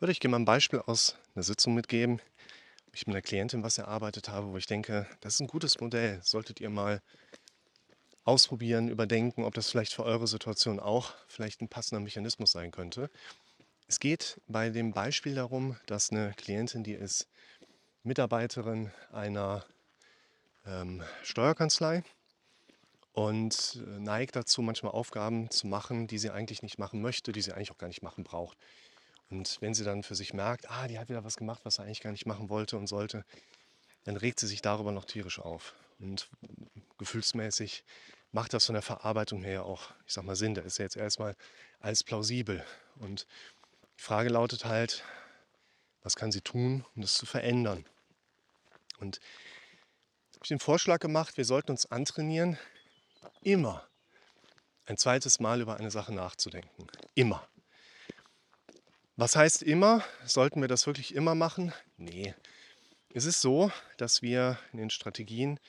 Würde ich dir mal ein Beispiel aus einer Sitzung mitgeben, wo ich mit einer Klientin was erarbeitet habe, wo ich denke, das ist ein gutes Modell. Solltet ihr mal ausprobieren, überdenken, ob das vielleicht für eure Situation auch vielleicht ein passender Mechanismus sein könnte. Es geht bei dem Beispiel darum, dass eine Klientin, die ist Mitarbeiterin einer ähm, Steuerkanzlei und äh, neigt dazu, manchmal Aufgaben zu machen, die sie eigentlich nicht machen möchte, die sie eigentlich auch gar nicht machen braucht. Und wenn sie dann für sich merkt, ah, die hat wieder was gemacht, was sie eigentlich gar nicht machen wollte und sollte, dann regt sie sich darüber noch tierisch auf. Und gefühlsmäßig macht das von der Verarbeitung her auch, ich sag mal, Sinn. Da ist ja jetzt erstmal alles plausibel. Und die Frage lautet halt, was kann sie tun, um das zu verändern? Und habe ich den Vorschlag gemacht, wir sollten uns antrainieren, immer ein zweites Mal über eine Sache nachzudenken. Immer. Was heißt immer? Sollten wir das wirklich immer machen? Nee. Es ist so, dass wir in den Strategien,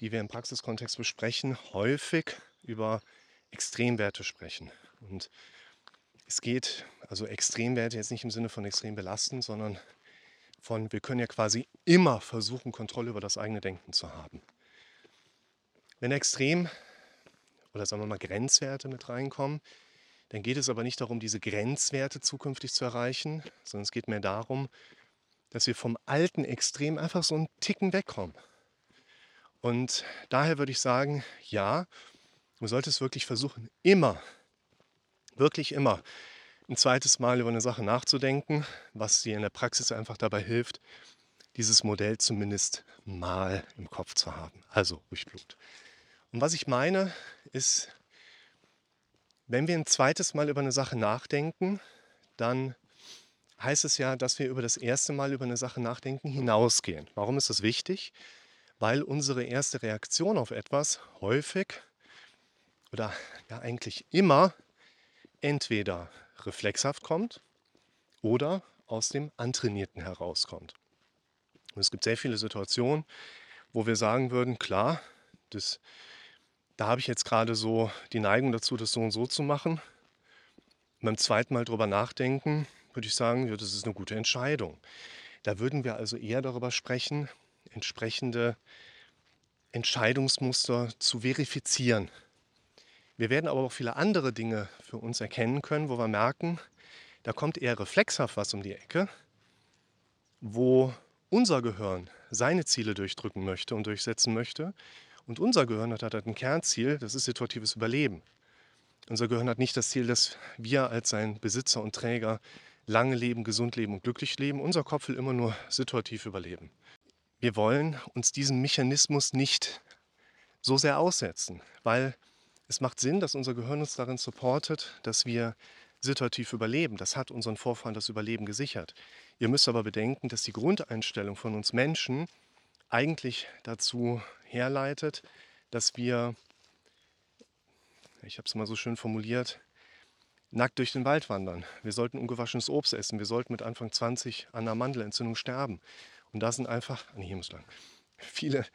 die wir im Praxiskontext besprechen, häufig über Extremwerte sprechen. Und es geht also Extremwerte jetzt nicht im Sinne von extrem belasten, sondern von, wir können ja quasi immer versuchen, Kontrolle über das eigene Denken zu haben. Wenn extrem oder sagen wir mal Grenzwerte mit reinkommen, dann geht es aber nicht darum, diese Grenzwerte zukünftig zu erreichen, sondern es geht mehr darum, dass wir vom alten Extrem einfach so einen Ticken wegkommen. Und daher würde ich sagen, ja, du solltest wirklich versuchen, immer, wirklich immer, ein zweites Mal über eine Sache nachzudenken, was dir in der Praxis einfach dabei hilft, dieses Modell zumindest mal im Kopf zu haben. Also ruhig Blut. Und was ich meine, ist, wenn wir ein zweites Mal über eine Sache nachdenken, dann heißt es ja, dass wir über das erste Mal über eine Sache nachdenken hinausgehen. Warum ist das wichtig? Weil unsere erste Reaktion auf etwas häufig oder ja eigentlich immer entweder reflexhaft kommt oder aus dem Antrainierten herauskommt. Und es gibt sehr viele Situationen, wo wir sagen würden, klar, das da habe ich jetzt gerade so die Neigung dazu, das so und so zu machen. beim zweiten Mal drüber nachdenken, würde ich sagen, ja, das ist eine gute Entscheidung. Da würden wir also eher darüber sprechen, entsprechende Entscheidungsmuster zu verifizieren. Wir werden aber auch viele andere Dinge für uns erkennen können, wo wir merken, da kommt eher reflexhaft was um die Ecke, wo unser Gehirn seine Ziele durchdrücken möchte und durchsetzen möchte und unser Gehirn hat halt ein Kernziel, das ist situatives Überleben. Unser Gehirn hat nicht das Ziel, dass wir als sein Besitzer und Träger lange leben, gesund leben und glücklich leben. Unser Kopf will immer nur situativ überleben. Wir wollen uns diesem Mechanismus nicht so sehr aussetzen, weil es macht Sinn, dass unser Gehirn uns darin supportet, dass wir situativ überleben. Das hat unseren Vorfahren das Überleben gesichert. Ihr müsst aber bedenken, dass die Grundeinstellung von uns Menschen eigentlich dazu herleitet, dass wir, ich habe es mal so schön formuliert, nackt durch den Wald wandern. Wir sollten ungewaschenes Obst essen. Wir sollten mit Anfang 20 an einer Mandelentzündung sterben. Und da sind einfach, nee, hier muss lang, viele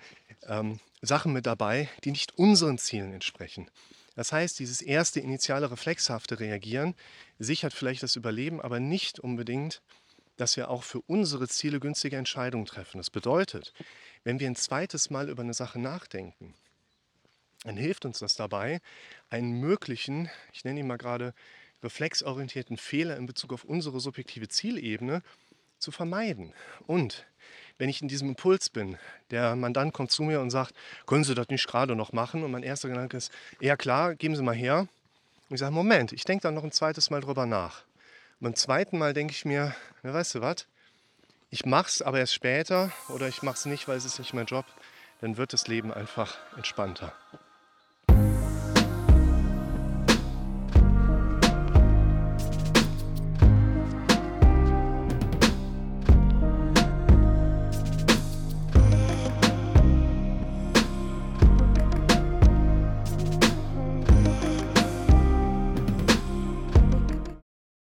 ähm, Sachen mit dabei, die nicht unseren Zielen entsprechen. Das heißt, dieses erste initiale reflexhafte Reagieren sichert vielleicht das Überleben, aber nicht unbedingt, dass wir auch für unsere Ziele günstige Entscheidungen treffen. Das bedeutet, wenn wir ein zweites Mal über eine Sache nachdenken, dann hilft uns das dabei, einen möglichen, ich nenne ihn mal gerade reflexorientierten Fehler in Bezug auf unsere subjektive Zielebene zu vermeiden. Und wenn ich in diesem Impuls bin, der Mandant kommt zu mir und sagt, können Sie das nicht gerade noch machen? Und mein erster Gedanke ist, ja klar, geben Sie mal her. Und ich sage, Moment, ich denke dann noch ein zweites Mal drüber nach. Beim zweiten Mal denke ich mir, ja, weißt du was, ich mache es aber erst später oder ich mache es nicht, weil es ist nicht mein Job, dann wird das Leben einfach entspannter.